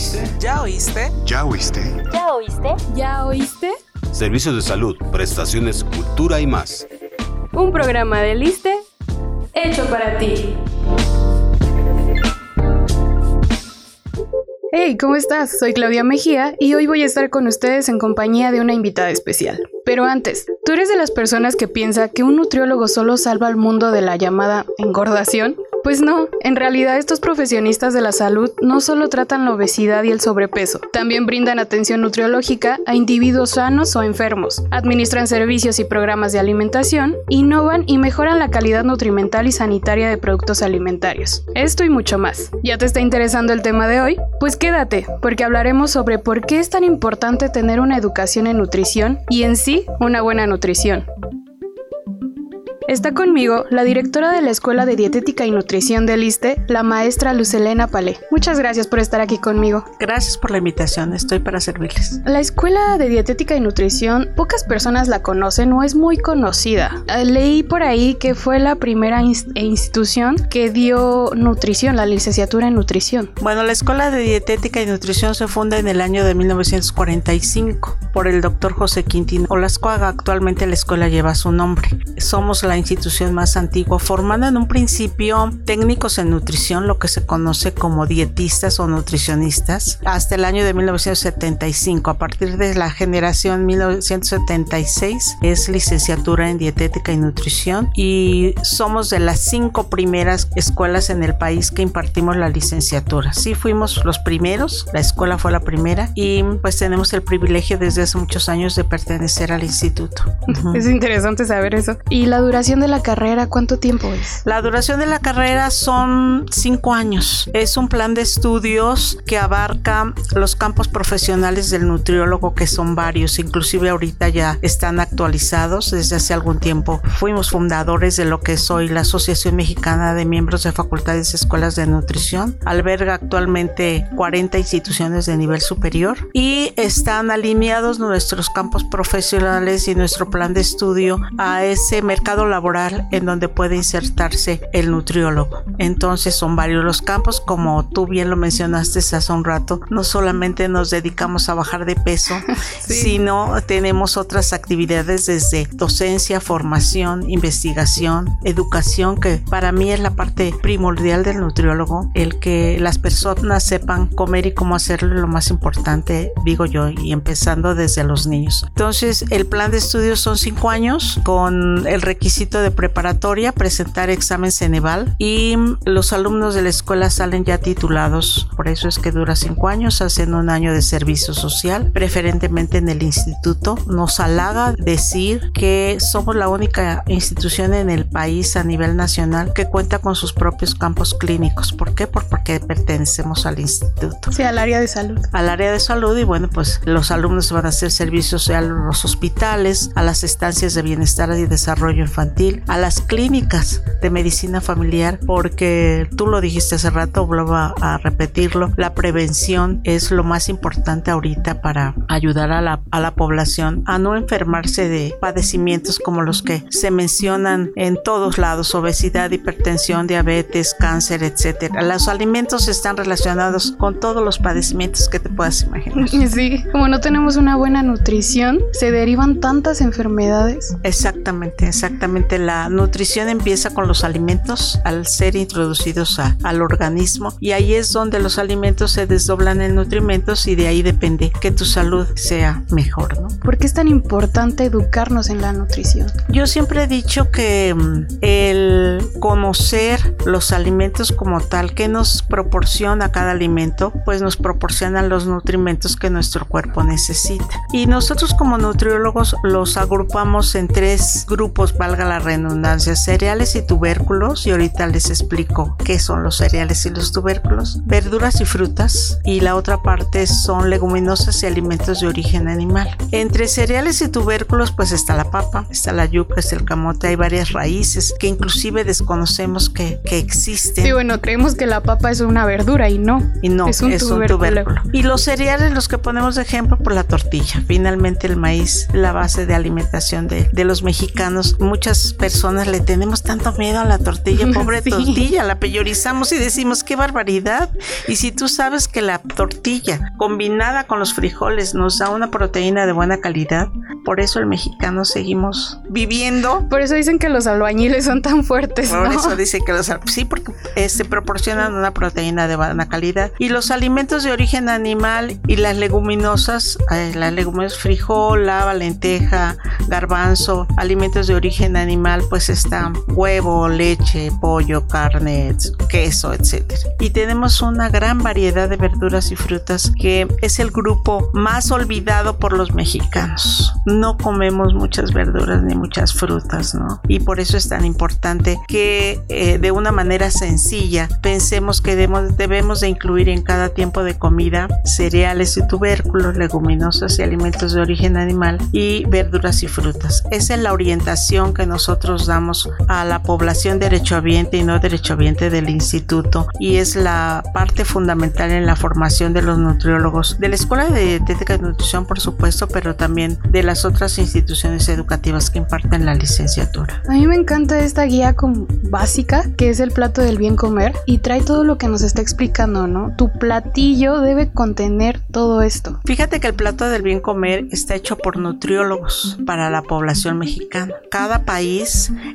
oíste? ¿Ya oíste? ¿Ya oíste? ¿Ya oíste? ¿Ya oíste? Servicios de salud, prestaciones, cultura y más. Un programa de Liste hecho para ti. Hey, ¿cómo estás? Soy Claudia Mejía y hoy voy a estar con ustedes en compañía de una invitada especial. Pero antes, ¿tú eres de las personas que piensa que un nutriólogo solo salva al mundo de la llamada engordación? Pues no, en realidad estos profesionistas de la salud no solo tratan la obesidad y el sobrepeso, también brindan atención nutriológica a individuos sanos o enfermos, administran servicios y programas de alimentación, innovan y mejoran la calidad nutrimental y sanitaria de productos alimentarios. Esto y mucho más. ¿Ya te está interesando el tema de hoy? Pues quédate, porque hablaremos sobre por qué es tan importante tener una educación en nutrición y en sí una buena nutrición. Está conmigo la directora de la Escuela de Dietética y Nutrición del ISTE, la maestra Lucelena Palé. Muchas gracias por estar aquí conmigo. Gracias por la invitación, estoy para servirles. La Escuela de Dietética y Nutrición, pocas personas la conocen o es muy conocida. Eh, leí por ahí que fue la primera institución que dio nutrición, la licenciatura en nutrición. Bueno, la Escuela de Dietética y Nutrición se funda en el año de 1945 por el doctor José Quintino Olascuaga. Actualmente la escuela lleva su nombre. Somos la institución más antigua, formando en un principio técnicos en nutrición, lo que se conoce como dietistas o nutricionistas, hasta el año de 1975. A partir de la generación 1976 es licenciatura en dietética y nutrición y somos de las cinco primeras escuelas en el país que impartimos la licenciatura. Sí fuimos los primeros, la escuela fue la primera y pues tenemos el privilegio desde hace muchos años de pertenecer al instituto. Es interesante saber eso. ¿Y la duración de la carrera cuánto tiempo es? La duración de la carrera son cinco años. Es un plan de estudios que abarca los campos profesionales del nutriólogo, que son varios, inclusive ahorita ya están actualizados desde hace algún tiempo. Fuimos fundadores de lo que es hoy la Asociación Mexicana de Miembros de Facultades y Escuelas de Nutrición. Alberga actualmente 40 instituciones de nivel superior y están alineados nuestros campos profesionales y nuestro plan de estudio a ese mercado laboral en donde puede insertarse el nutriólogo. Entonces son varios los campos, como tú bien lo mencionaste hace un rato, no solamente nos dedicamos a bajar de peso, sino tenemos otras actividades desde docencia, formación, investigación, educación, que para mí es la parte primordial del nutriólogo, el que las personas sepan comer y cómo hacerlo lo más importante, digo yo, y empezando desde los niños. Entonces, el plan de estudios son cinco años con el requisito de preparatoria, presentar examen Ceneval y los alumnos de la escuela salen ya titulados. Por eso es que dura cinco años, hacen un año de servicio social, preferentemente en el instituto. Nos halaga decir que somos la única institución en el país a nivel nacional que cuenta con sus propios campos clínicos. ¿Por qué? Porque pertenecemos al instituto. Sí, al área de salud. Al área de salud y bueno, pues los alumnos van a hacer servicio social a los hospitales, a las estancias de bienestar y desarrollo infantil a las clínicas de medicina familiar, porque tú lo dijiste hace rato, vuelvo a, repetirlo, la prevención es lo más importante ahorita para ayudar a la, a la población a no enfermarse de padecimientos como los que se mencionan en todos lados, obesidad, hipertensión, diabetes, cáncer, etcétera. Los alimentos están relacionados con todos los padecimientos que te puedas imaginar. Sí, como no tenemos una buena nutrición, se derivan tantas enfermedades. Exactamente, exactamente la nutrición empieza con los alimentos al ser introducidos al organismo y ahí es donde los alimentos se desdoblan en nutrimentos y de ahí depende que tu salud sea mejor, ¿no? ¿Por qué es tan importante educarnos en la nutrición? Yo siempre he dicho que mm, el conocer los alimentos como tal, que nos proporciona cada alimento, pues nos proporcionan los nutrimentos que nuestro cuerpo necesita. Y nosotros como nutriólogos los agrupamos en tres grupos, valga la redundancia, cereales y tubérculos, y ahorita les explico qué son los cereales y los tubérculos, verduras y frutas, y la otra parte son leguminosas y alimentos de origen animal. Entre cereales y tubérculos pues está la papa, está la yuca, está el camote, hay varias raíces que inclusive desconocemos que, que existen. Sí, bueno, creemos que la papa es una verdura y no. Y no, es un, tubérculo. Y los cereales, los que ponemos de ejemplo, por la tortilla. Finalmente el maíz, la base de alimentación de, de los mexicanos. Muchas personas le tenemos tanto miedo a la tortilla, pobre tortilla, la peyorizamos y decimos qué barbaridad. Y si tú sabes que la tortilla combinada con los frijoles nos da una proteína de buena calidad, por eso el mexicano seguimos viviendo. Por eso dicen que los albañiles son tan fuertes. Por eso dicen que los sí, porque se este, proporcionan una proteína de buena calidad. Y los alimentos de origen animal y las leguminosas, eh, las leguminosas frijol, lava, lenteja, garbanzo, alimentos de origen animal, pues están huevo, leche, pollo, carne, queso, etcétera. Y tenemos una gran variedad de verduras y frutas que es el grupo más olvidado por los mexicanos. No comemos muchas verduras ni muchas frutas, ¿no? Y por eso es tan importante que eh, de una manera sencilla pensemos que debemos, debemos de incluir en cada tiempo de comida cereales y tubérculos, leguminosas y alimentos de origen animal y verduras y frutas. Esa es la orientación que nosotros damos a la población derechohabiente y no derechohabiente del instituto y es la parte fundamental en la formación de los nutriólogos de la Escuela de Dietética y Nutrición, por supuesto, pero también de las otras instituciones educativas que imparten la licenciatura. A mí me encanta esta guía básica, que es el plato del bien comer, y trae todo lo que nos está explicando, ¿no? Tu platillo debe contener todo esto. Fíjate que el plato del bien comer está hecho por nutriólogos para la población mexicana. Cada país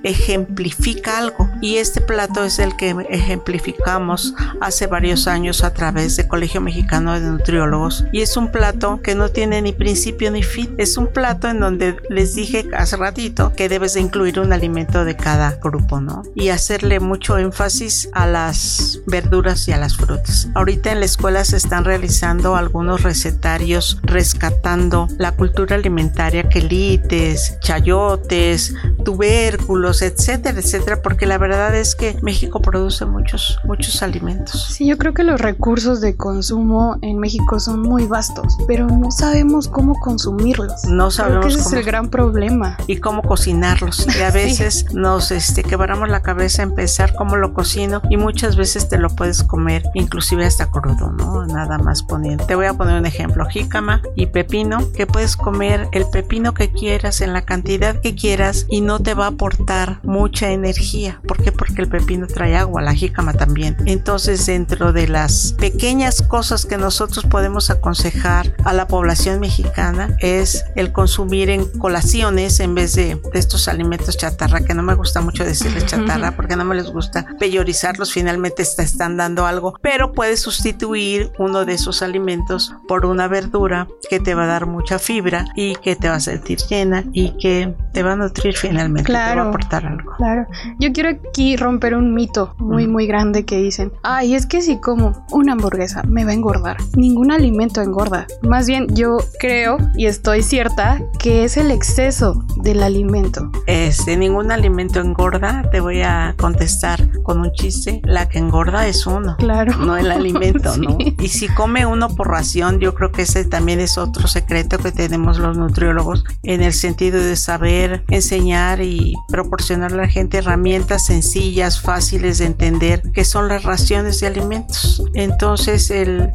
ejemplifica algo y este plato es el que ejemplificamos hace varios años a través de Colegio Mexicano de Nutriólogos y es un plato que no tiene ni principio ni fin. Es un plato en donde les dije hace ratito que debes de incluir un alimento de cada grupo, ¿no? Y hacerle mucho énfasis a las verduras y a las frutas. Ahorita en la escuela se están realizando algunos recetarios rescatando la cultura alimentaria, quelites, chayotes, tubérculos, etcétera, etcétera, porque la verdad es que México produce muchos, muchos alimentos. Sí, yo creo que los recursos de consumo en México son muy vastos, pero no sabemos cómo consumirlos. No sabemos creo que ese es el gran problema. Y cómo cocinarlos. Y a veces nos este, quebramos la cabeza en pensar cómo lo cocino y muchas veces te lo puedes comer, inclusive hasta crudo, ¿no? Nada más poniendo. Te voy a poner un ejemplo, jícama y pepino, que puedes comer el pepino que quieras en la cantidad que quieras y no te va a aportar mucha energía. ¿Por qué? Porque el pepino trae agua, la jícama también. Entonces, dentro de las pequeñas cosas que nosotros podemos aconsejar a la población mexicana es el consumir en colaciones en vez de, de estos alimentos chatarra, que no me gusta mucho decirles chatarra porque no me les gusta peyorizarlos, finalmente te están dando algo, pero puedes sustituir uno de esos alimentos por una verdura que te va a dar mucha fibra y que te va a sentir llena y que te va a nutrir finalmente, claro, te va a aportar algo. Claro, yo quiero aquí romper un mito muy muy grande que dicen, ay, es que si como una hamburguesa me va a engordar. Ningún alimento engorda. Más bien yo creo y estoy cierta que es el exceso del alimento. Este, ningún alimento engorda, te voy a contestar con un chiste, la que engorda es uno, claro. no el alimento, sí. ¿no? Y si come uno por ración, yo creo que ese también es otro secreto que tenemos los nutriólogos en el sentido de saber enseñar y proporcionar a la gente herramientas sencillas, fáciles de entender, que son las raciones de alimentos. Entonces,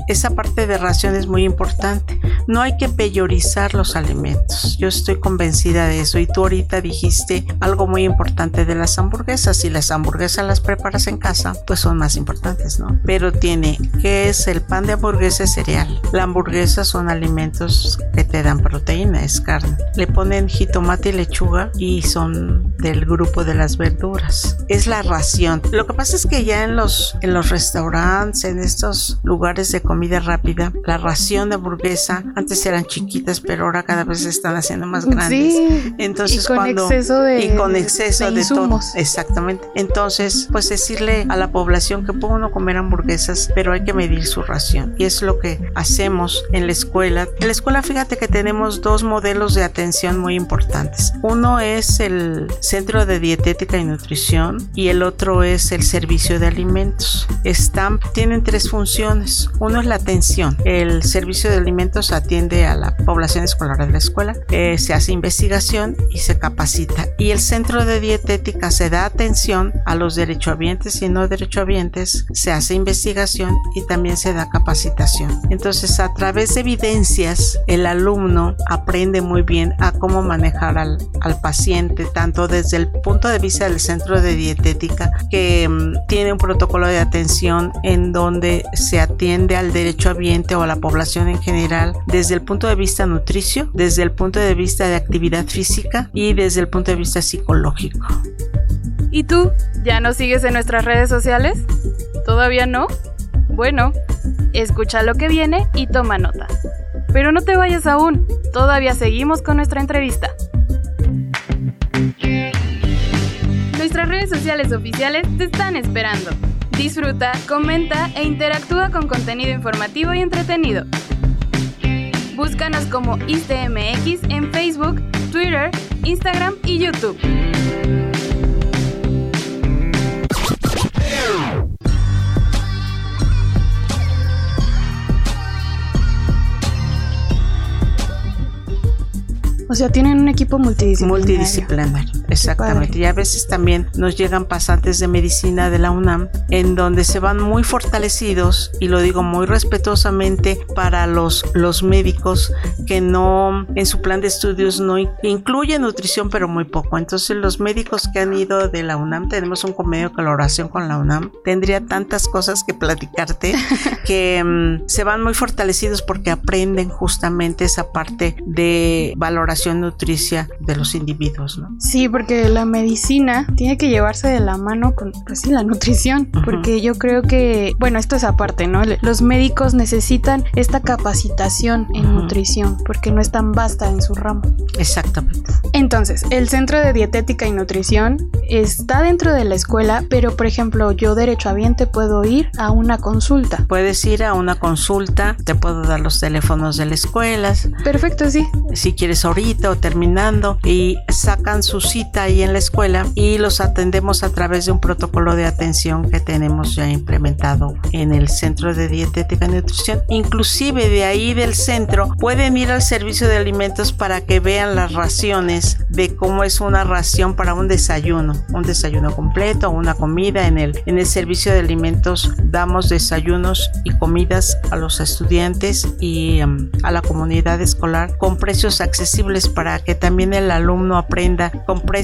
esa parte de ración es muy importante. No hay que peyorizar los alimentos. Yo estoy convencida de eso. Y tú ahorita dijiste algo muy importante de las hamburguesas. Si las hamburguesas las preparas en casa, pues son más importantes, ¿no? Pero tiene, ¿qué es el pan de hamburguesa? Es cereal. La hamburguesa son alimentos que te dan proteína, es carne. Le ponen jitomate y lechuga y son del grupo de las verduras. Es la ración. Lo que pasa es que ya en los, en los restaurantes, en estos lugares de comida rápida, la ración de hamburguesa antes eran chiquitas, pero ahora cada vez se están haciendo más grandes. Sí, Entonces y con cuando exceso de, y con exceso de de, todo, exactamente. Entonces, pues decirle a la población que puede uno comer hamburguesas, pero hay que medir su ración. Y es lo que hacemos en la escuela. En la escuela, fíjate que tenemos dos modelos de atención muy importantes. Uno es el Centro de Dietética y Nutrición y el otro es el Servicio de Alimentos. Están, tienen tres funciones. Uno es la atención. El Servicio de Alimentos atiende a la población escolar de la escuela, eh, se hace investigación y se capacita. Y el Centro de Dietética se da atención a los derechohabientes y no derechohabientes, se hace investigación y también se da capacitación. Entonces, a través de evidencias, el alumno aprende muy bien a cómo manejar al, al paciente, tanto desde el punto de vista del centro de dietética, que um, tiene un protocolo de atención en donde se atiende al derecho ambiente o a la población en general desde el punto de vista nutricio, desde el punto de vista de actividad física y desde el punto de vista psicológico. ¿Y tú? ¿Ya nos sigues en nuestras redes sociales? ¿Todavía no? Bueno, escucha lo que viene y toma nota. Pero no te vayas aún, todavía seguimos con nuestra entrevista. Nuestras redes sociales oficiales te están esperando. Disfruta, comenta e interactúa con contenido informativo y entretenido. Búscanos como ISTMX en Facebook, Twitter, Instagram y YouTube. O sea, tienen un equipo multidisciplinario. Multidisciplinario, exactamente. Y a veces también nos llegan pasantes de medicina de la UNAM en donde se van muy fortalecidos, y lo digo muy respetuosamente para los, los médicos que no, en su plan de estudios no incluye nutrición, pero muy poco. Entonces los médicos que han ido de la UNAM, tenemos un convenio de colaboración con la UNAM, tendría tantas cosas que platicarte que um, se van muy fortalecidos porque aprenden justamente esa parte de valoración nutricia de los individuos, ¿no? Sí, porque la medicina tiene que llevarse de la mano con, pues sí, la nutrición, porque yo creo que, bueno, esto es aparte, ¿no? Los médicos necesitan esta capacitación en nutrición, porque no es tan vasta en su ramo. Exactamente. Entonces, el Centro de Dietética y Nutrición está dentro de la escuela, pero por ejemplo, yo derecho derechohabiente puedo ir a una consulta. Puedes ir a una consulta, te puedo dar los teléfonos de la escuela. Perfecto, sí. Si quieres ahorita o terminando y sacan su cita ahí en la escuela y los atendemos a través de un protocolo de atención que tenemos ya implementado en el Centro de Dietética y Nutrición. Inclusive de ahí del centro pueden ir al servicio de alimentos para que vean las raciones de cómo es una ración para un desayuno, un desayuno completo una comida en el en el servicio de alimentos damos desayunos y comidas a los estudiantes y um, a la comunidad escolar con precios accesibles para que también el alumno aprenda. Con precios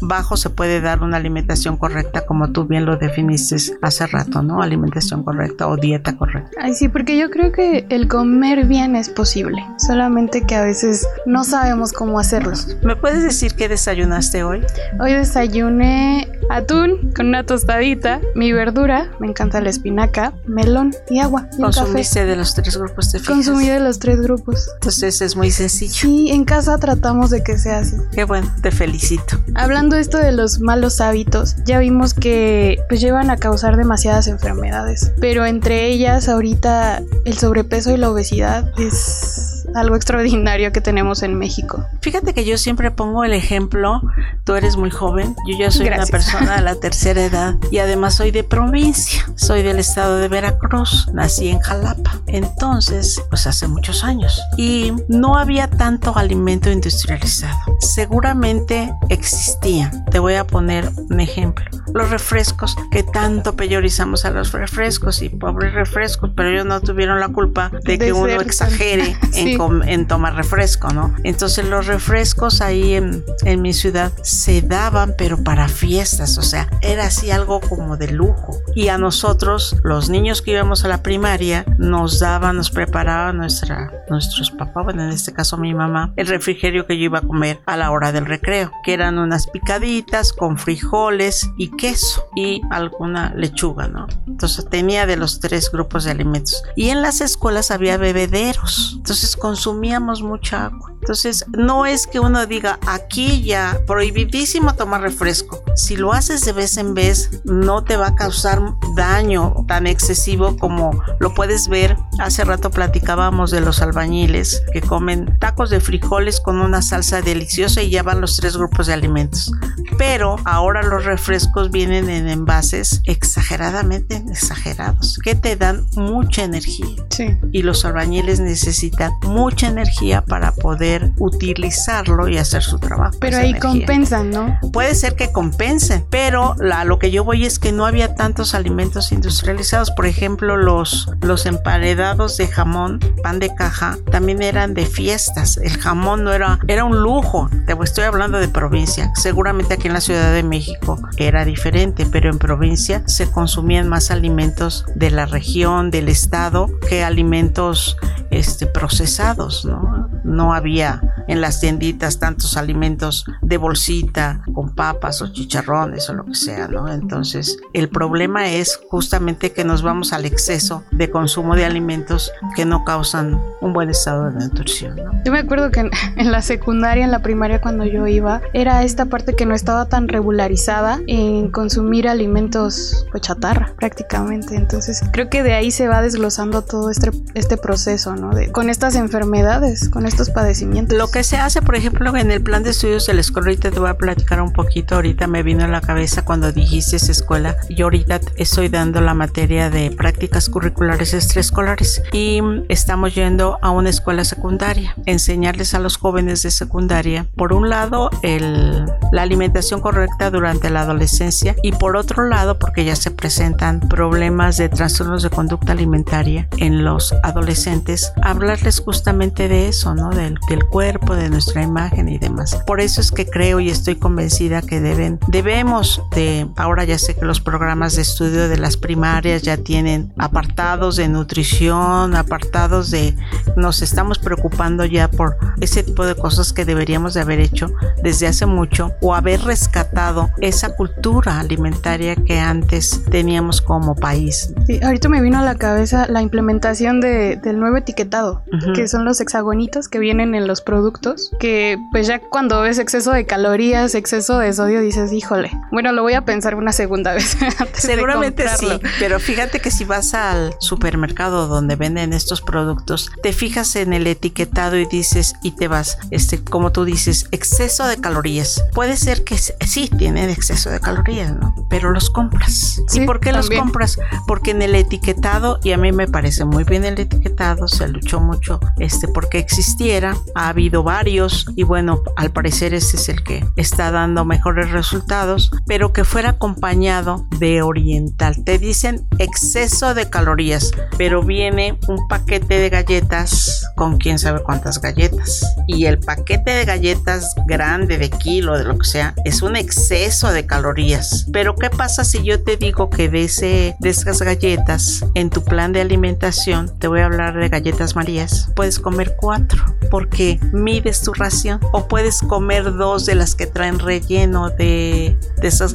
bajos se puede dar una alimentación correcta, como tú bien lo definiste hace rato, ¿no? Alimentación correcta o dieta correcta. Ay, sí, porque yo creo que el comer bien es posible, solamente que a veces no sabemos cómo hacerlo. ¿Me puedes decir qué desayunaste hoy? Hoy desayuné atún con una tostadita, mi verdura, me encanta la espinaca, melón y agua. Y ¿Consumiste de los tres grupos? de Consumí de los tres grupos. Entonces es muy sencillo. Sí, en casa tratamos de que sea así. Qué bueno, te felicito. Hablando esto de los malos hábitos, ya vimos que pues llevan a causar demasiadas enfermedades, pero entre ellas ahorita el sobrepeso y la obesidad es algo extraordinario que tenemos en México. Fíjate que yo siempre pongo el ejemplo, tú eres muy joven, yo ya soy una persona de la tercera edad y además soy de provincia, soy del estado de Veracruz, nací en Jalapa, entonces, pues hace muchos años y no había tanto alimento industrializado. Seguramente existía, te voy a poner un ejemplo, los refrescos que tanto peyorizamos a los refrescos y pobres refrescos, pero ellos no tuvieron la culpa de, que uno exagere en en tomar refresco, ¿no? Entonces los refrescos ahí en, mi ciudad se daban, pero para fiestas, o sea, era así algo como de lujo. Y a nosotros, los niños que íbamos a la primaria, nos daban, nos preparaban nuestra, nuestros papás, bueno, en este caso mi mamá, el refrigerio que yo iba a comer a la hora del recreo, que eran unas picaditas con frijoles y queso y alguna lechuga, ¿no? Entonces tenía de los tres grupos de alimentos. Y en las escuelas había bebederos. Entonces consumíamos mucha agua. Entonces, no es que uno diga aquí ya prohibidísimo tomar refresco. Si lo haces de vez en vez, no te va a causar daño tan excesivo como lo puedes ver. Hace rato platicábamos de los albañiles que comen tacos de frijoles con una salsa deliciosa y ya van los tres grupos de alimentos. Pero ahora los refrescos vienen en envases exageradamente exagerados que te dan mucha energía. Sí. Y los albañiles necesitan mucha energía para poder utilizarlo y hacer su trabajo. Pero ahí energía. compensan, ¿no? Puede ser que compensen, pero la- lo que yo voy es que no había tantos alimentos industrializados. Por ejemplo, los, los emparedados de jamón, pan de caja, también eran de fiestas. El jamón no era, era un lujo. Te estoy hablando de provincia. Seguramente aquí en la Ciudad de México era diferente, pero en provincia se consumían más alimentos de la región, del estado, que alimentos este, procesados, ¿no? No había en las tienditas tantos alimentos de bolsita con papas o chicharrones o lo que sea, ¿no? Entonces, el problema es justamente que nos vamos al exceso de consumo de alimentos que no causan un buen estado de nutrición, ¿no? Yo me acuerdo que en, en la secundaria, en la primaria cuando yo iba, era esta parte que no estaba tan regularizada en consumir alimentos pues chatarra prácticamente. Entonces creo que de ahí se va desglosando todo este, este proceso, ¿no? De, con estas enfermedades, con estos padecimientos. Lo que se hace, por ejemplo, en el plan de estudios de la ahorita te voy a platicar un poquito, ahorita me vino a la cabeza cuando dijiste esa escuela, yo ahorita estoy dando la materia de prácticas curriculares extraescolares y estamos yendo a una escuela secundaria, enseñarles a los jóvenes de secundaria, por un lado, el, la alimentación correcta durante la adolescencia y por otro lado, porque ya se presentan problemas de trastornos de conducta alimentaria en los adolescentes, hablarles justamente de eso, ¿no? Del, del cuerpo, de nuestra imagen y demás. Por eso es que creo y estoy convencida que deben, debemos de, ahora ya sé que los programas de estudio de las primarias ya tienen apartados de nutrición, apartados de, nos estamos preocupando ya por ese tipo de cosas que deberíamos de haber hecho desde hace mucho o haber rescatado esa cultura alimentaria que antes teníamos como país. Sí, ahorita me vino a la cabeza la implementación de, del nuevo etiquetado, que son los hexagonitos que vienen en los productos, que pues ya cuando ves exceso de calorías, exceso de sodio, dices, híjole, bueno, lo voy a pensar una segunda vez. antes de Seguramente sí, comprarlo". pero fíjate que si vas al supermercado donde venden estos productos, te fijas en el etiquetado y dices y te vas, este, como tú dices, exceso de calorías. Puede ser que sí tienen exceso de calorías, ¿no? Pero los compras. Sí, ¿Y por qué también. los compras? Porque en el etiquetado, y a mí me parece muy bien el etiquetado, se luchó mucho este porque existiera, ha habido varios y bueno, al parecer ese es el que está dando mejores resultados, pero que fuera acompañado de oriental. Te dicen exceso de calorías, pero viene un paquete de galletas con quién sabe cuántas galletas. Y el paquete de galletas grande de kilo, de lo que sea, es un exceso de calorías. Pero ¿qué pasa si yo te digo que de, ese, de esas galletas en tu plan de alimentación, te voy a hablar de galletas marías, puedes comer cuatro porque mides tu ración o puedes comer dos de las que traen relleno de, de esas.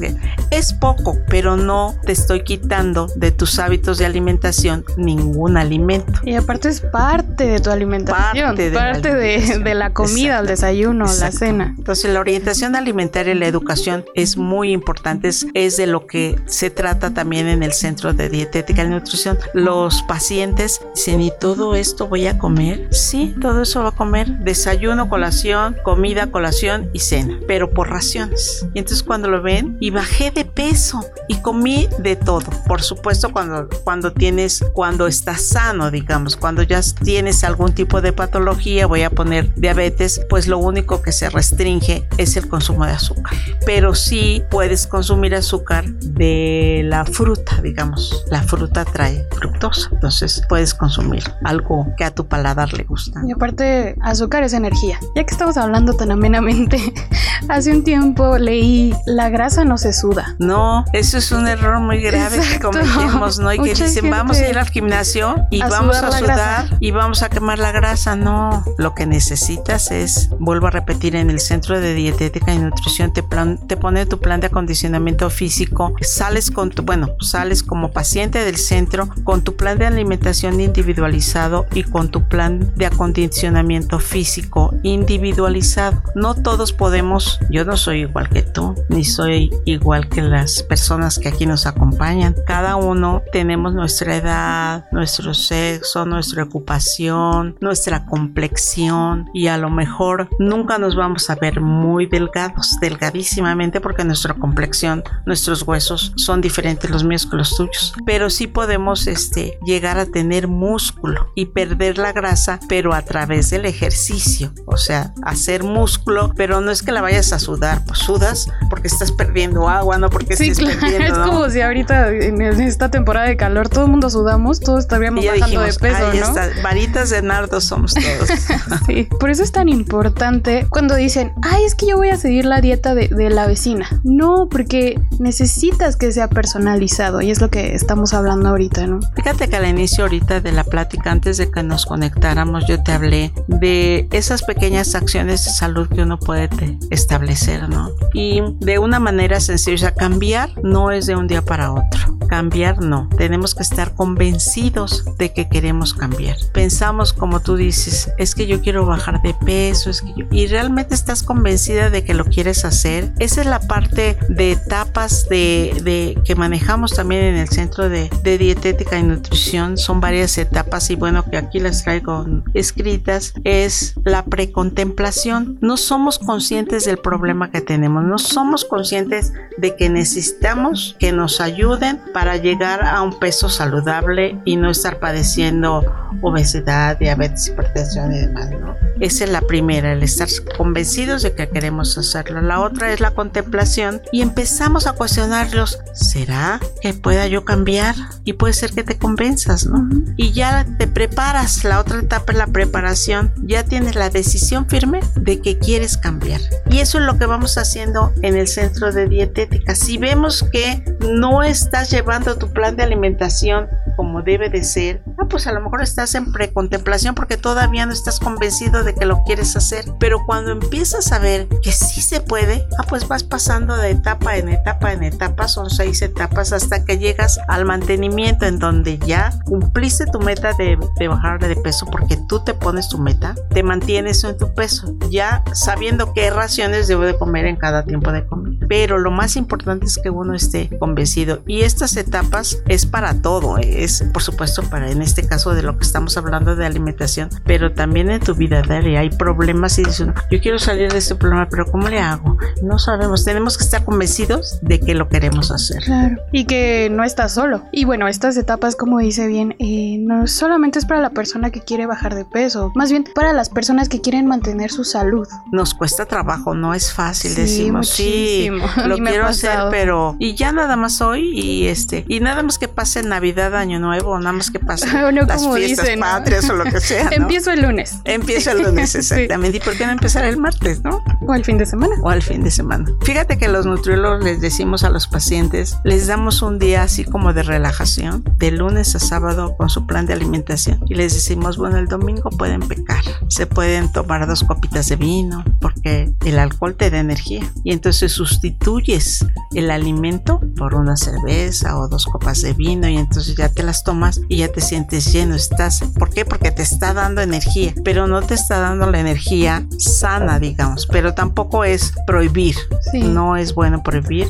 Es poco, pero no te estoy quitando de tus hábitos de alimentación ningún alimento. Y aparte es parte de tu alimentación, Parte parte de de, la alimentación. de la comida, el Exacto. desayuno, la cena. Entonces la orientación alimentaria y la educación es muy importante, es, es de lo que se trata también en el Centro de Dietética y Nutrición. Los pacientes dicen, ¿y todo esto voy a comer? Sí, todo eso va a comer. Desayuno, colación, comida, colación y cena, pero por raciones. Y entonces cuando lo ven, y bajé de peso y comí de todo. Por supuesto cuando, cuando tienes, cuando estás sano, digamos, cuando ya tienes algún tipo de patología, voy a poner diabetes, pues lo único que se restringe es el consumo de azúcar. Pero sí puedes consumir azúcar de la fruta, digamos. La fruta trae fructosa, entonces puedes consumir algo que a tu paladar le gusta. Y aparte, azúcar es energía. Ya que estamos hablando tan amenamente, hace un tiempo leí la grasa no se suda. No, eso es un error muy grave que cometemos, ¿no? Y que dicen, vamos a ir al gimnasio y vamos a sudar y vamos a quemar la grasa. No, lo que necesitas es, vuelvo a repetir, en el centro de dietética y nutrición te, plan, te pone tu plan de acondicionamiento físico, sales con tu, bueno, sales como paciente del centro con tu plan de alimentación individualizado y con tu plan de acondicionamiento físico individualizado. No todos podemos, yo no soy igual que tú, ni soy igual que las personas que aquí nos acompañan. Cada uno tenemos nuestra edad, nuestro sexo, nuestra ocupación, nuestra complexión y a lo mejor nunca nos vamos a ver muy delgados, delgadísimamente porque nuestra complexión, nuestros huesos son diferentes los míos que los tuyos, pero sí podemos este llegar a tener músculo y perder la grasa, pero a través del ejercicio, o sea, hacer músculo, pero no es que la vayas a sudar, pues sudas porque estás perdiendo agua, no porque estés perdiendo, Es como si ahorita en esta temporada de calor todo el mundo sudamos, todos estaríamos bajando de peso, ¿no? varitas de nardo somos todos. sí, por eso es tan importante cuando dicen, ay, es que yo voy a seguir la dieta de, de la vecina. No, porque necesitas que sea personalizado y es lo que estamos hablando ahorita, ¿no? Fíjate que al inicio ahorita de la plática, antes de que nos conectáramos, yo te hablé de esas pequeñas acciones de salud que uno puede establecer, ¿no? Y de una manera sencilla, cambiar no es de un día para otro. Cambiar no. Tenemos que estar convencidos de que queremos cambiar. Pensamos, como tú dices, es que yo quiero bajar de peso, es que yo... y realmente estás convencida de que lo quieres hacer. Esa es la parte de etapas de, de que manejamos también en el centro de, de dietética y nutrición. Son varias etapas y bueno, que aquí las traigo escritas. Es la precontemplación. No somos conscientes del problema que tenemos. No somos conscientes de que necesitamos que nos ayuden para llegar a un peso saludable y no estar padeciendo obesidad, diabetes, hipertensión y demás, ¿no? Esa es la primera, el estar convencidos de que queremos hacerlo. La otra es la contemplación y empezamos a cuestionarlos, ¿será que pueda yo cambiar? Y puede ser que te convenzas, ¿no? Y ya te preparas, la otra etapa es la preparación, ya tienes la decisión firme de que quieres cambiar. Y eso es lo que vamos haciendo en el centro de dietética. Si vemos que no estás llevando tu plan de alimentación como debe de ser, ah, pues a lo mejor estás en precontemplación porque todavía no estás convencido de que lo quieres hacer. Pero cuando empiezas a ver que sí se puede, ah, pues vas pasando de etapa en etapa en etapa, son seis etapas hasta que llegas al mantenimiento en donde ya cumpliste tu meta de, de bajar de peso porque tú te pones tu meta, te mantienes en tu peso, ya sabiendo qué raciones debo de comer en cada tiempo de comida. Pero lo más importante es que uno esté convencido y estas etapas es para todo, es por supuesto para en este caso de lo que estamos hablando de alimentación, pero también en tu vida diaria hay problemas y dicen, yo quiero salir de este problema, pero ¿cómo le hago? No sabemos, tenemos que estar convencidos de que lo queremos hacer. Claro, y que no estás solo. Y bueno, estas etapas, como dice bien, eh, no solamente es para la persona que quiere bajar de peso, más bien para las personas que quieren mantener su salud. Nos cuesta trabajo, no es fácil, decimos, sí, lo quiero hacer, pero y ya nada más hoy y este y nada más que pase Navidad, Año Nuevo, nada más que pase las fiestas patrias o lo que sea. Empiezo el lunes. Empiezo el lunes, exactamente. ¿Y por qué no empezar el martes, no? O al fin de semana. O al fin de semana. Fíjate que los nutriólogos les decimos a los pacientes, les damos un día así como de relajación, de lunes a sábado con su plan de alimentación. Y les decimos, bueno, el domingo pueden pecar. Se pueden tomar dos copitas de vino, porque el alcohol te da energía. Y entonces sustituyes el alimento por una cerveza o dos copas de vino y entonces ya te las tomas y ya te sientes lleno. Estás, ¿por qué? Porque te está dando energía, pero no te está dando la energía sana, digamos, pero tampoco es prohibir. No es bueno prohibir.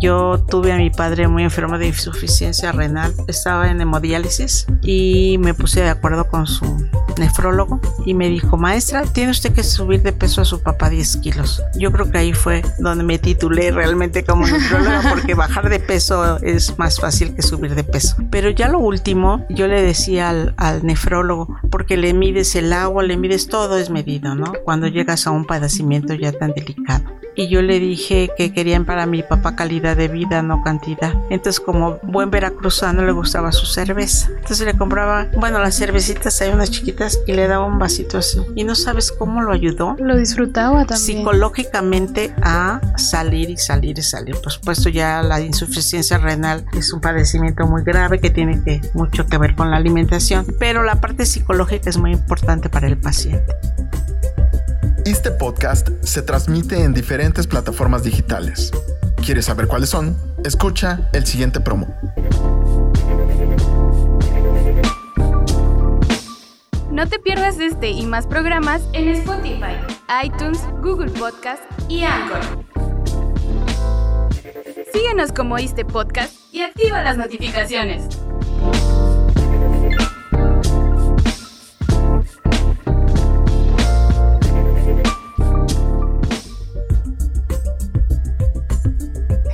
Yo tuve a mi padre muy enfermo de insuficiencia renal, estaba en hemodiálisis y me puse de acuerdo con su nefrólogo y me dijo, maestra, tiene usted que subir de peso a su papá 10 kilos. Yo creo que ahí fue donde me titulé realmente como nefróloga porque bajar de peso es más fácil que subir de peso. Pero ya lo último, yo le decía al, al nefrólogo, porque le mides el agua, le mides todo es medido, ¿no? Cuando llegas a un padecimiento ya tan delicado. Y yo le dije que querían para mi papá calidad de vida, no cantidad. Entonces como buen veracruzano le gustaba su cerveza. Entonces le compraba, bueno, las cervecitas hay unas chiquitas y le daba un vasito así. Y no sabes cómo lo ayudó. Lo disfrutaba también. Psicológicamente a salir y salir y salir. Por supuesto ya la insuficiencia renal es un padecimiento muy grave que tiene que, mucho que ver con la alimentación. Pero la parte psicológica es muy importante para el paciente. Este podcast se transmite en diferentes plataformas digitales. ¿Quieres saber cuáles son? Escucha el siguiente promo. No te pierdas este y más programas en Spotify, iTunes, Google Podcast y Anchor. Síguenos como este podcast y activa las notificaciones.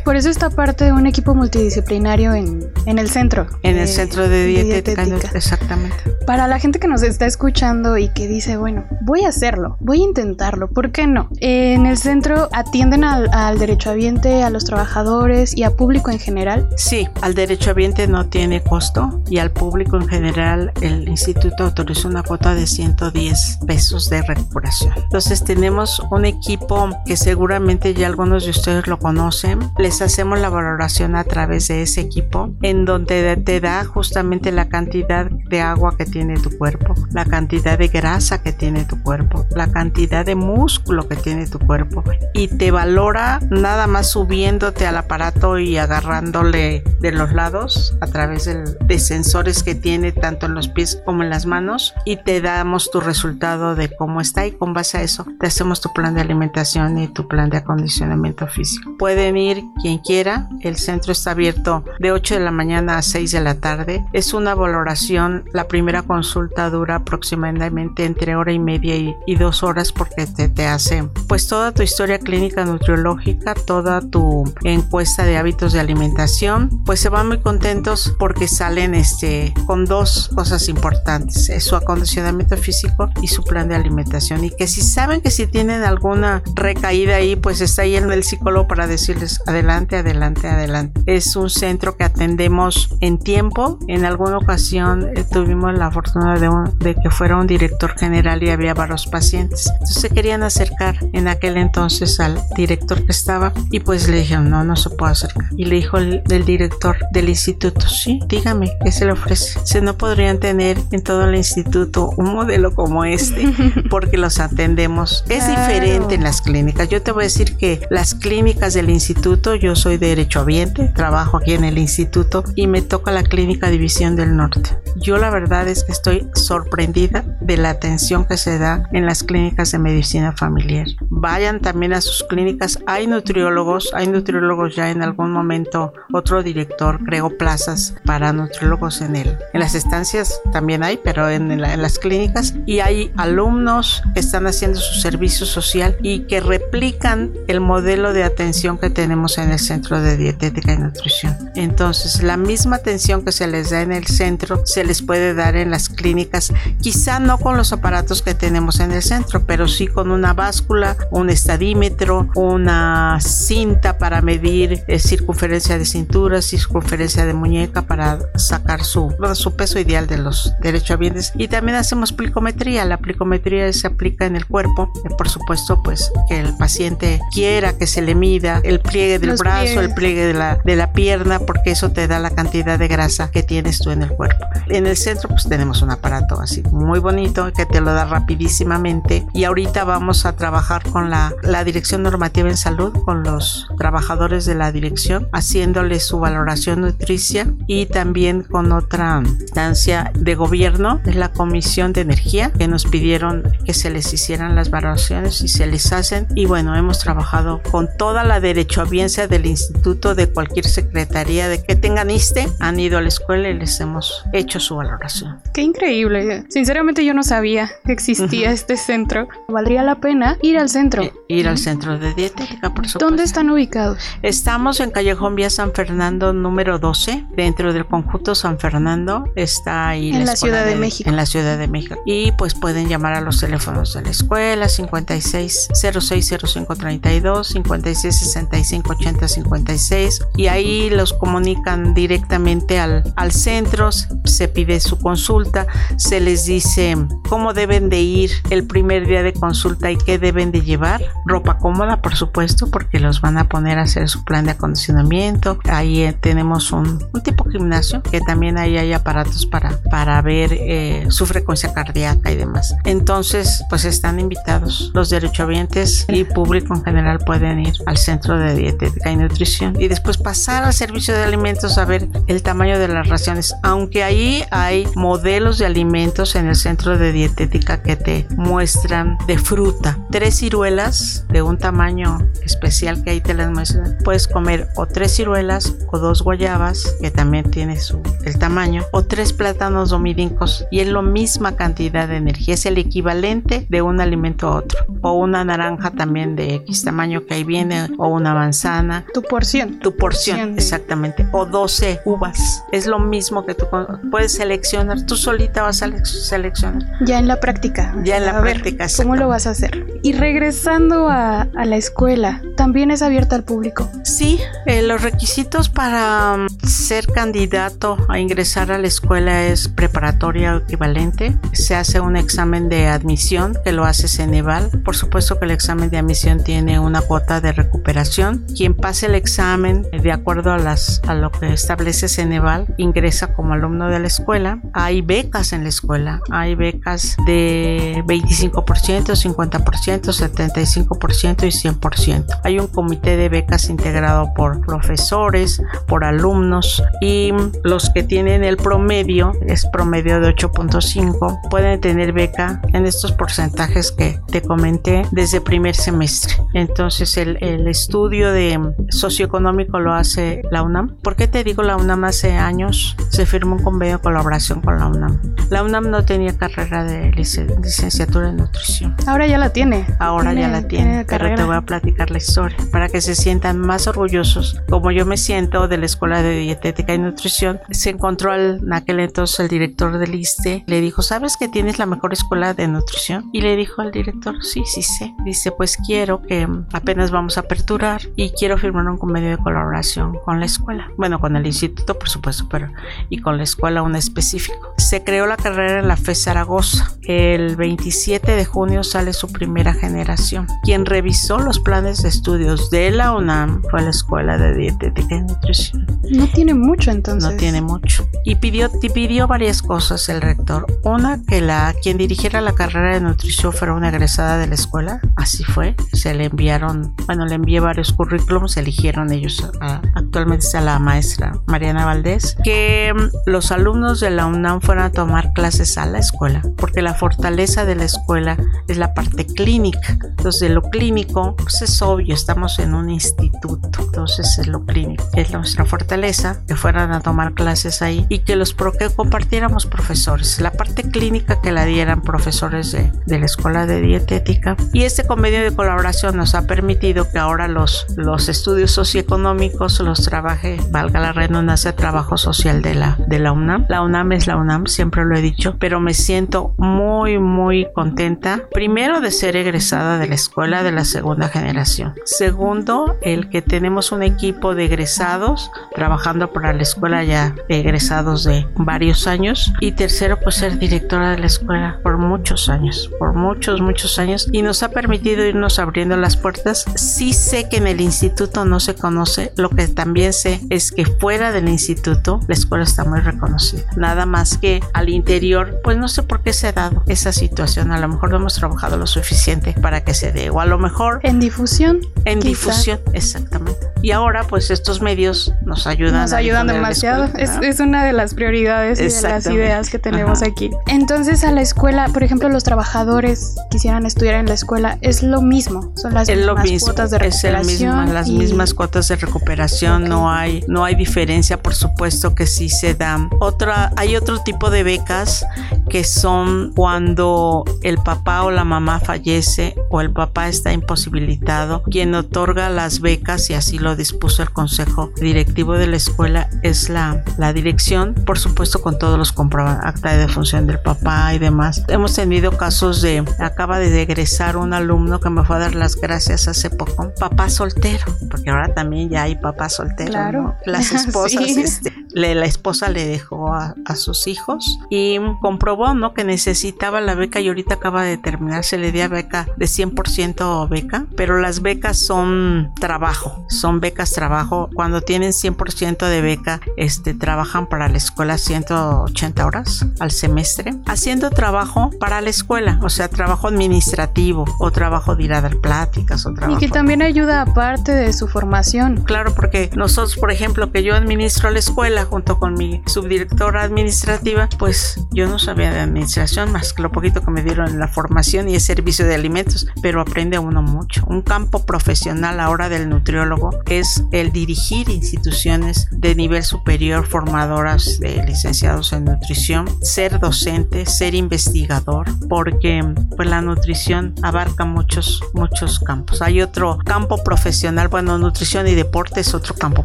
Por eso está parte de un equipo multidisciplinario en, en el centro. En el centro de dietética, exactamente. Para la gente que nos está escuchando y que dice, bueno, voy a hacerlo, voy a intentarlo, ¿por qué no? En el centro atienden al, al derechohabiente, a los trabajadores y a público en general. Sí, al derechohabiente no tiene costo y al público en general el instituto autorizó una cuota de 110 pesos de recuperación. Entonces tenemos un equipo que seguramente ya algunos de ustedes lo conocen. Les hacemos la valoración a través de ese equipo en donde te da justamente la cantidad de agua que tiene tu cuerpo, la cantidad de grasa que tiene tu cuerpo, la cantidad de músculo que tiene tu cuerpo y te valora nada más subiéndote al aparato y agarrándole de los lados a través de sensores que tiene tanto en los pies como en las manos y te damos tu resultado de cómo está y con base a eso te hacemos tu plan de alimentación y tu plan de acondicionamiento físico. Pueden ir quien quiera, el centro está abierto de 8 de la mañana a 6 de la tarde. Es una valoración, la primera consulta dura aproximadamente entre hora y media y, dos horas porque te, te hace pues toda tu historia clínica nutriológica, toda tu encuesta de hábitos de alimentación, pues se van muy contentos porque salen este con dos cosas importantes, es su acondicionamiento físico y su plan de alimentación y que si saben que si tienen alguna recaída ahí, pues está ahí en el psicólogo para decirles adelante adelante, adelante, adelante. Es un centro que atendemos en tiempo. En alguna ocasión eh, tuvimos la fortuna de, de, que fuera un director general y había varios pacientes. Entonces se querían acercar en aquel entonces al director que estaba y pues le dijeron, no, no se puede acercar. Y le dijo el director del instituto, sí, dígame, ¿qué se le ofrece? Se no podrían tener en todo el instituto un modelo como este porque los atendemos. Es diferente en las clínicas. Yo te voy a decir que las clínicas del instituto yo soy derechohabiente, trabajo aquí en el instituto y me toca la clínica División del Norte. Yo la verdad es que estoy sorprendida de la atención que se da en las clínicas de medicina familiar. Vayan también a sus clínicas. Hay nutriólogos, hay nutriólogos ya en algún momento. Otro director creó plazas para nutriólogos en él. En las estancias también hay, pero en, en las clínicas. Y hay alumnos que están haciendo su servicio social y que replican el modelo de atención que tenemos en el centro de dietética y nutrición. Entonces, la misma atención que se les da en el centro se les puede dar en las clínicas, quizá no con los aparatos que tenemos en el centro, pero sí con una báscula, un estadímetro, una cinta para medir eh, circunferencia de cintura, circunferencia de muñeca para sacar su, su peso ideal de los derechohabientes. Y también hacemos plicometría. La plicometría se aplica en el cuerpo, eh, por supuesto, pues que el paciente quiera que se le mida el pliegue del brazo, el pliegue de la, de la pierna, porque eso te da la cantidad de grasa que tienes tú en el cuerpo. En el centro pues tenemos un aparato así muy bonito que te lo da rapidísimamente. Y ahorita vamos a trabajar con la, la Dirección Normativa en Salud, con los trabajadores de la dirección, haciéndoles su valoración nutricia y también con otra instancia de gobierno, es la Comisión de Energía, que nos pidieron que se les hicieran las valoraciones y se les hacen. Y bueno, hemos trabajado con toda la derechohabiencia del instituto, de cualquier secretaría, de que tengan ISTE, han ido a la escuela y les hemos hecho su valoración. Qué increíble. Sinceramente yo no sabía que existía este centro. Valdría la pena ir al centro. Eh, ir al centro de dietética, por supuesto. ¿Dónde están ubicados? Estamos en Callejón Vía San Fernando número 12, dentro del conjunto San Fernando. Está ahí en la, Ciudad de, México. En la Ciudad de México. Y pues pueden llamar a los teléfonos de la escuela 56 060532 56 65 80 56 y ahí los comunican directamente al, al centro, se pide su consulta, se les dice cómo deben de ir el primer día de consulta y qué deben de llevar, ropa cómoda por supuesto porque los van a poner a hacer su plan de acondicionamiento, ahí eh, tenemos un, un, tipo gimnasio que también ahí hay aparatos para, para ver eh, su frecuencia cardíaca y demás. Entonces pues están invitados los derechohabientes y público en general pueden ir al centro de dietética y nutrición y después pasar al servicio de alimentos a ver el tamaño de las raciones, aunque ahí hay modelos de alimentos en el centro de dietética que te muestran de fruta, tres ciruelas de un tamaño especial que ahí te las muestran. Puedes comer o tres ciruelas o dos guayabas, que también tiene su el tamaño, o tres plátanos dominicos y es la misma cantidad de energía, es el equivalente de un alimento a otro, o una naranja también de X tamaño que ahí viene, o una manzana. Tu porción. Tu porción, exactamente, o 12 uvas, es lo mismo que tú puedes seleccionar, tú solita vas a seleccionar. Ya en la práctica. Ya en la práctica. ¿Cómo lo vas a hacer? Y regresando a, la escuela, ¿también es abierta al público? Sí, eh, los requisitos para um, ser candidato a ingresar a la escuela es preparatoria o equivalente. Se hace un examen de admisión que lo hace Ceneval. Por supuesto que el examen de admisión tiene una cuota de recuperación. Quien pase el examen de acuerdo a, las, a lo que establece Ceneval ingresa como alumno de la escuela. Hay becas en la escuela. Hay becas de 25%, 50%, 75% y 100%. Hay un comité de becas integrado por profesores, por alumnos y los que tienen el promedio, es promedio de 8.5, pueden tener beca en estos porcentajes que te comenté desde primer semestre. Entonces el, el estudio de socioeconómico lo hace la UNAM. ¿Por qué te digo la UNAM hace años? Se firmó un convenio de colaboración con la UNAM. La UNAM no tenía carrera de licenciatura en nutrición. Ahora ya la tiene. Ahora ya la tiene, pero te voy a platicar la historia para que se sientan más orgullosos, como yo me siento de la Escuela de Dietética y Nutrición. Se encontró en aquel entonces el director del ISTE, le dijo, ¿sabes que tienes la mejor escuela de nutrición? Y le dijo al director, sí, sí sé. Dice, pues quiero que apenas vamos a aperturar y quiero firmar un convenio de colaboración con la escuela. Bueno, con el instituto, por supuesto, pero y con la escuela un específico. Se creó la carrera en la FE Zaragoza. El 27 de junio sale su primera generación. Quien revisó los planes de estudios de la UNAM fue la Escuela de Dietética y Nutrición. No tiene mucho entonces. No tiene mucho. Y pidió, pidió varias cosas el rector. Una, que la quien dirigiera la carrera de nutrición fuera una egresada de la escuela. Así fue. Se le enviaron, bueno, le envié varios currículums, eligieron ellos actualmente está la maestra Mariana Valdés, que mm, los alumnos de la UNAM fueran a tomar clases a la escuela, porque la fortaleza de la escuela es la parte clínica. Entonces, de lo clínico, pues es obvio, estamos en un instituto, entonces es lo clínico, es nuestra fortaleza, que fueran a tomar clases ahí y que los que compartiéramos profesores, la parte clínica que la dieran profesores de, de la escuela de dietética. Y este convenio de colaboración nos ha permitido que ahora los, los estudios socioeconómicos los trabaje, valga la redundancia, trabajo social de la, de la UNAM. La UNAM es la UNAM, siempre lo he dicho, pero me siento muy, muy contenta. Primero de ser egresada de la escuela de la segunda generación. Segundo, el que tenemos un equipo de egresados trabajando para la escuela ya egresados de varios años. Y tercero, pues ser directora de la escuela por muchos años, por muchos, muchos años. Y nos ha permitido irnos abriendo las puertas. Sí sé que en el instituto no se conoce, lo que también sé es que fuera del instituto la escuela está muy reconocida. Nada más que al interior, pues no sé por qué se ha dado esa situación. A lo mejor no hemos trabajado lo suficiente para que se dé. O a lo mejor... En difusión. En difusión, exactamente. Y ahora, pues estos medios nos ayudan. Nos ayudan demasiado. es, una de las prioridades y de las ideas que tenemos aquí. Entonces, a la escuela, por ejemplo, los trabajadores quisieran estudiar en la escuela, es lo mismo. Son las mismas cuotas de recuperación. Es el mismo, las mismas cuotas de recuperación. No hay, no hay diferencia, por supuesto que sí se dan. Otra, hay otro tipo de becas que son cuando el papá o la mamá fallece o el papá está imposibilitado. Quien otorga las becas y así lo dispuso el consejo directivo de la escuela es la, la dirección, por supuesto con todos los comprobantes, acta de defunción del papá y demás. Hemos tenido casos de, acaba de egresar un alumno que me fue a dar las gracias hace poco, papá soltero, porque ahora también ya hay papá soltero. Claro. Las esposas, este, la esposa le dejó a, a, sus hijos y comprobó ¿no? que necesitaba la beca y ahorita acaba de terminar, se le dio beca de 100% beca, pero las becas son trabajo, son becas trabajo. Cuando tienen 100% de beca, este, trabajan para la escuela 180 horas al semestre, haciendo trabajo para la escuela, o sea, trabajo administrativo o trabajo de ir a dar pláticas o trabajo. Y que también ayuda aparte de su formación. Claro, porque nosotros, por ejemplo, que yo administro la escuela junto con mi subdirectora administrativa, pues yo no sabía de administración más que lo poquito que me dieron en la formación y el servicio de alimentos, pero aprende uno mucho. Un campo profesional ahora del nutriólogo es el dirigir instituciones de nivel superior formadoras de licenciados en nutrición, ser docente, ser investigador, porque pues la nutrición abarca muchos muchos campos. Hay otro campo profesional, bueno, nutrición y deporte es otro campo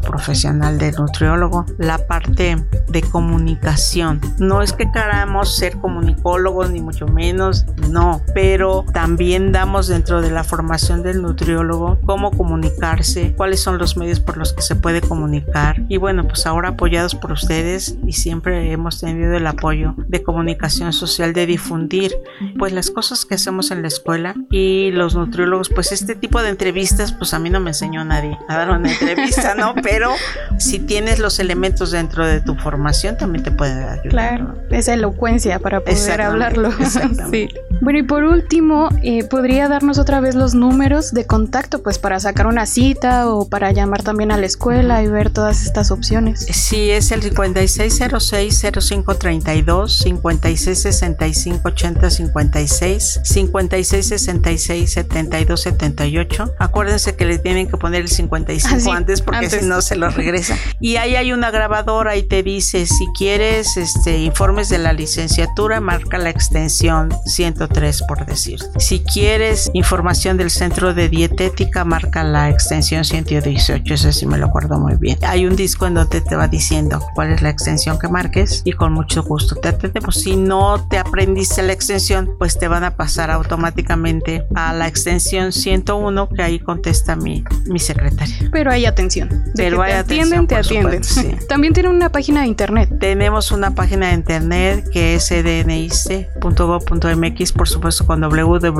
profesional del nutriólogo, la parte de comunicación. No es que queramos ser comunicólogos ni mucho menos, no, pero también damos dentro de la formación del nutriólogo cómo comunicarse, cuáles son los medios por los que se puede comunicar. Y bueno, pues ahora apoyados por ustedes y siempre hemos tenido el apoyo de comunicación social, de difundir pues las cosas que hacemos en la escuela y los nutriólogos, pues este tipo de entrevistas, pues a mí no me enseñó nadie a dar una entrevista, ¿no? Pero si tienes los elementos dentro de tu formación, también te puede ayudar. Claro, esa elocuencia para poder hablarlo. sí. Bueno, y por último, eh, ¿podría darnos otra vez los números de contacto, pues para sacar una cita o para llamar también a la escuela y ver todas estas opciones? Sí, es el 5606-0532, 5665-8056, 5666-7278. Acuérdense que le tienen que poner el 55 ah, antes porque si no se lo regresa. Y ahí hay una grabadora y te dice, si quieres este, informes de la licenciatura, marca la extensión 130 3 por decir. Si quieres información del centro de dietética, marca la extensión 118, ese sí me lo acuerdo muy bien. Hay un disco en donde te va diciendo cuál es la extensión que marques y con mucho gusto te atendemos. Si no te aprendiste la extensión, pues te van a pasar automáticamente a la extensión 101 que ahí contesta mi, mi secretaria. Pero hay atención. Pero hay te atienden, te atienden. También tiene una página de internet. Tenemos una página de internet que es ednice.gov.mx por supuesto con www.ldn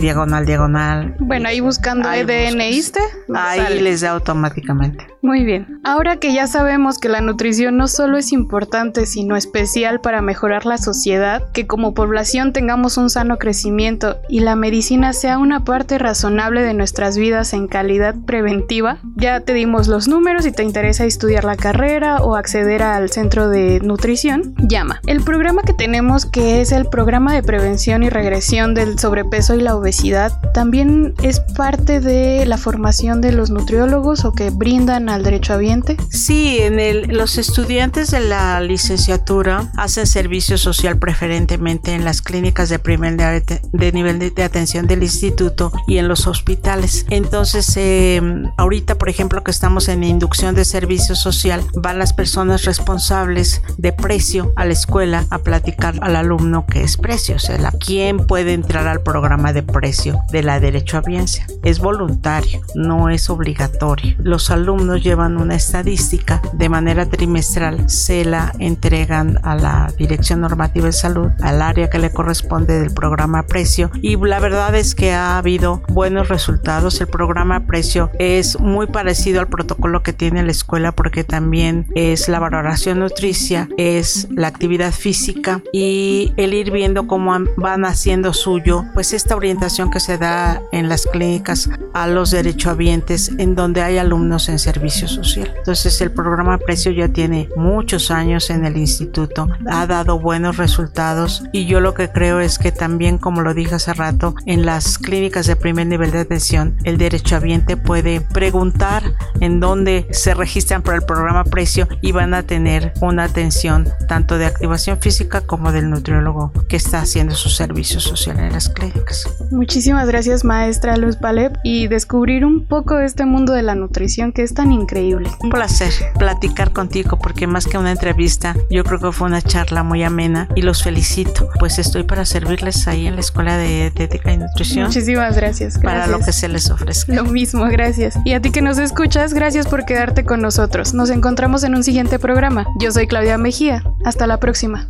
diagonal diagonal. Bueno, ahí buscando EDNiste. Ahí les da automáticamente. Muy bien. Ahora que ya sabemos que la nutrición no solo es importante, sino especial para mejorar la sociedad, que como población tengamos un sano crecimiento y la medicina sea una parte razonable de nuestras vidas en calidad preventiva, ya te dimos los números si te interesa estudiar la carrera o acceder al centro de nutrición, llama. El programa que tenemos que es el programa de prevención y regresión del sobrepeso y la obesidad también es parte de la formación de los nutriólogos o que brindan al derecho ambiente. Sí, en el, los estudiantes de la licenciatura hacen servicio social preferentemente en las clínicas de primer de, nivel de, atención del instituto y en los hospitales. Entonces, em, ahorita, por ejemplo, que estamos en inducción de servicio social, van las personas responsables de precio a la escuela a platicar al alumno que es precio, o sea, quién puede entrar al programa de precio de la derecho a biencia. Es voluntario, no es obligatorio. Los alumnos llevan una estadística de manera trimestral, se la entregan a la Dirección Normativa de Salud, al área que le corresponde del programa precio y la verdad es que ha habido buenos resultados. El programa precio es muy parecido al protocolo que tiene la escuela porque también es la valoración nutricia, es la actividad física y el ir viendo cómo van haciendo suyo, pues esta orientación que se da en las clínicas a los derechohabientes en donde hay alumnos en servicio social. Entonces el programa Precio ya tiene muchos años en el instituto, ha dado buenos resultados y yo lo que creo es que también, como lo dije hace rato, en las clínicas de primer nivel de atención, el derechohabiente puede preguntar en dónde se registran para el programa Precio y van a tener una atención tanto de activación física como del nutriólogo que está haciendo su servicio social en las clínicas. Muchísimas gracias maestra Luz Palep y descubrir un poco de este mundo de la nutrición que es tan increíble. Un placer platicar contigo porque más que una entrevista yo creo que fue una charla muy amena y los felicito pues estoy para servirles ahí en la escuela de dietética y nutrición. Muchísimas gracias, gracias. Para lo que se les ofrezca. Lo mismo, gracias. Y a ti que nos escuchas, gracias por quedarte con nosotros. Nos encontramos en un siguiente programa. Yo soy Claudia Mejía. Hasta la próxima.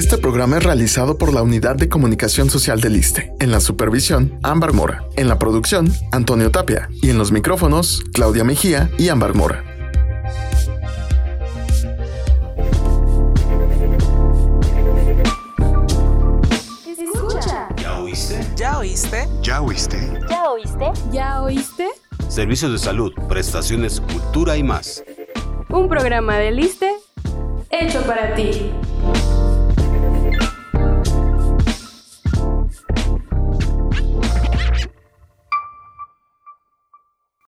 Este programa es realizado por la Unidad de Comunicación Social del ISTE. En la supervisión, Ámbar Mora. En la producción, Antonio Tapia. Y en los micrófonos, Claudia Mejía y Ámbar Mora. ¿Ya oíste? ¿Ya oíste? ¿Ya oíste? ¿Ya oíste? ¿Ya oíste? Servicios de salud, prestaciones, cultura y más. Un programa de Liste hecho para ti.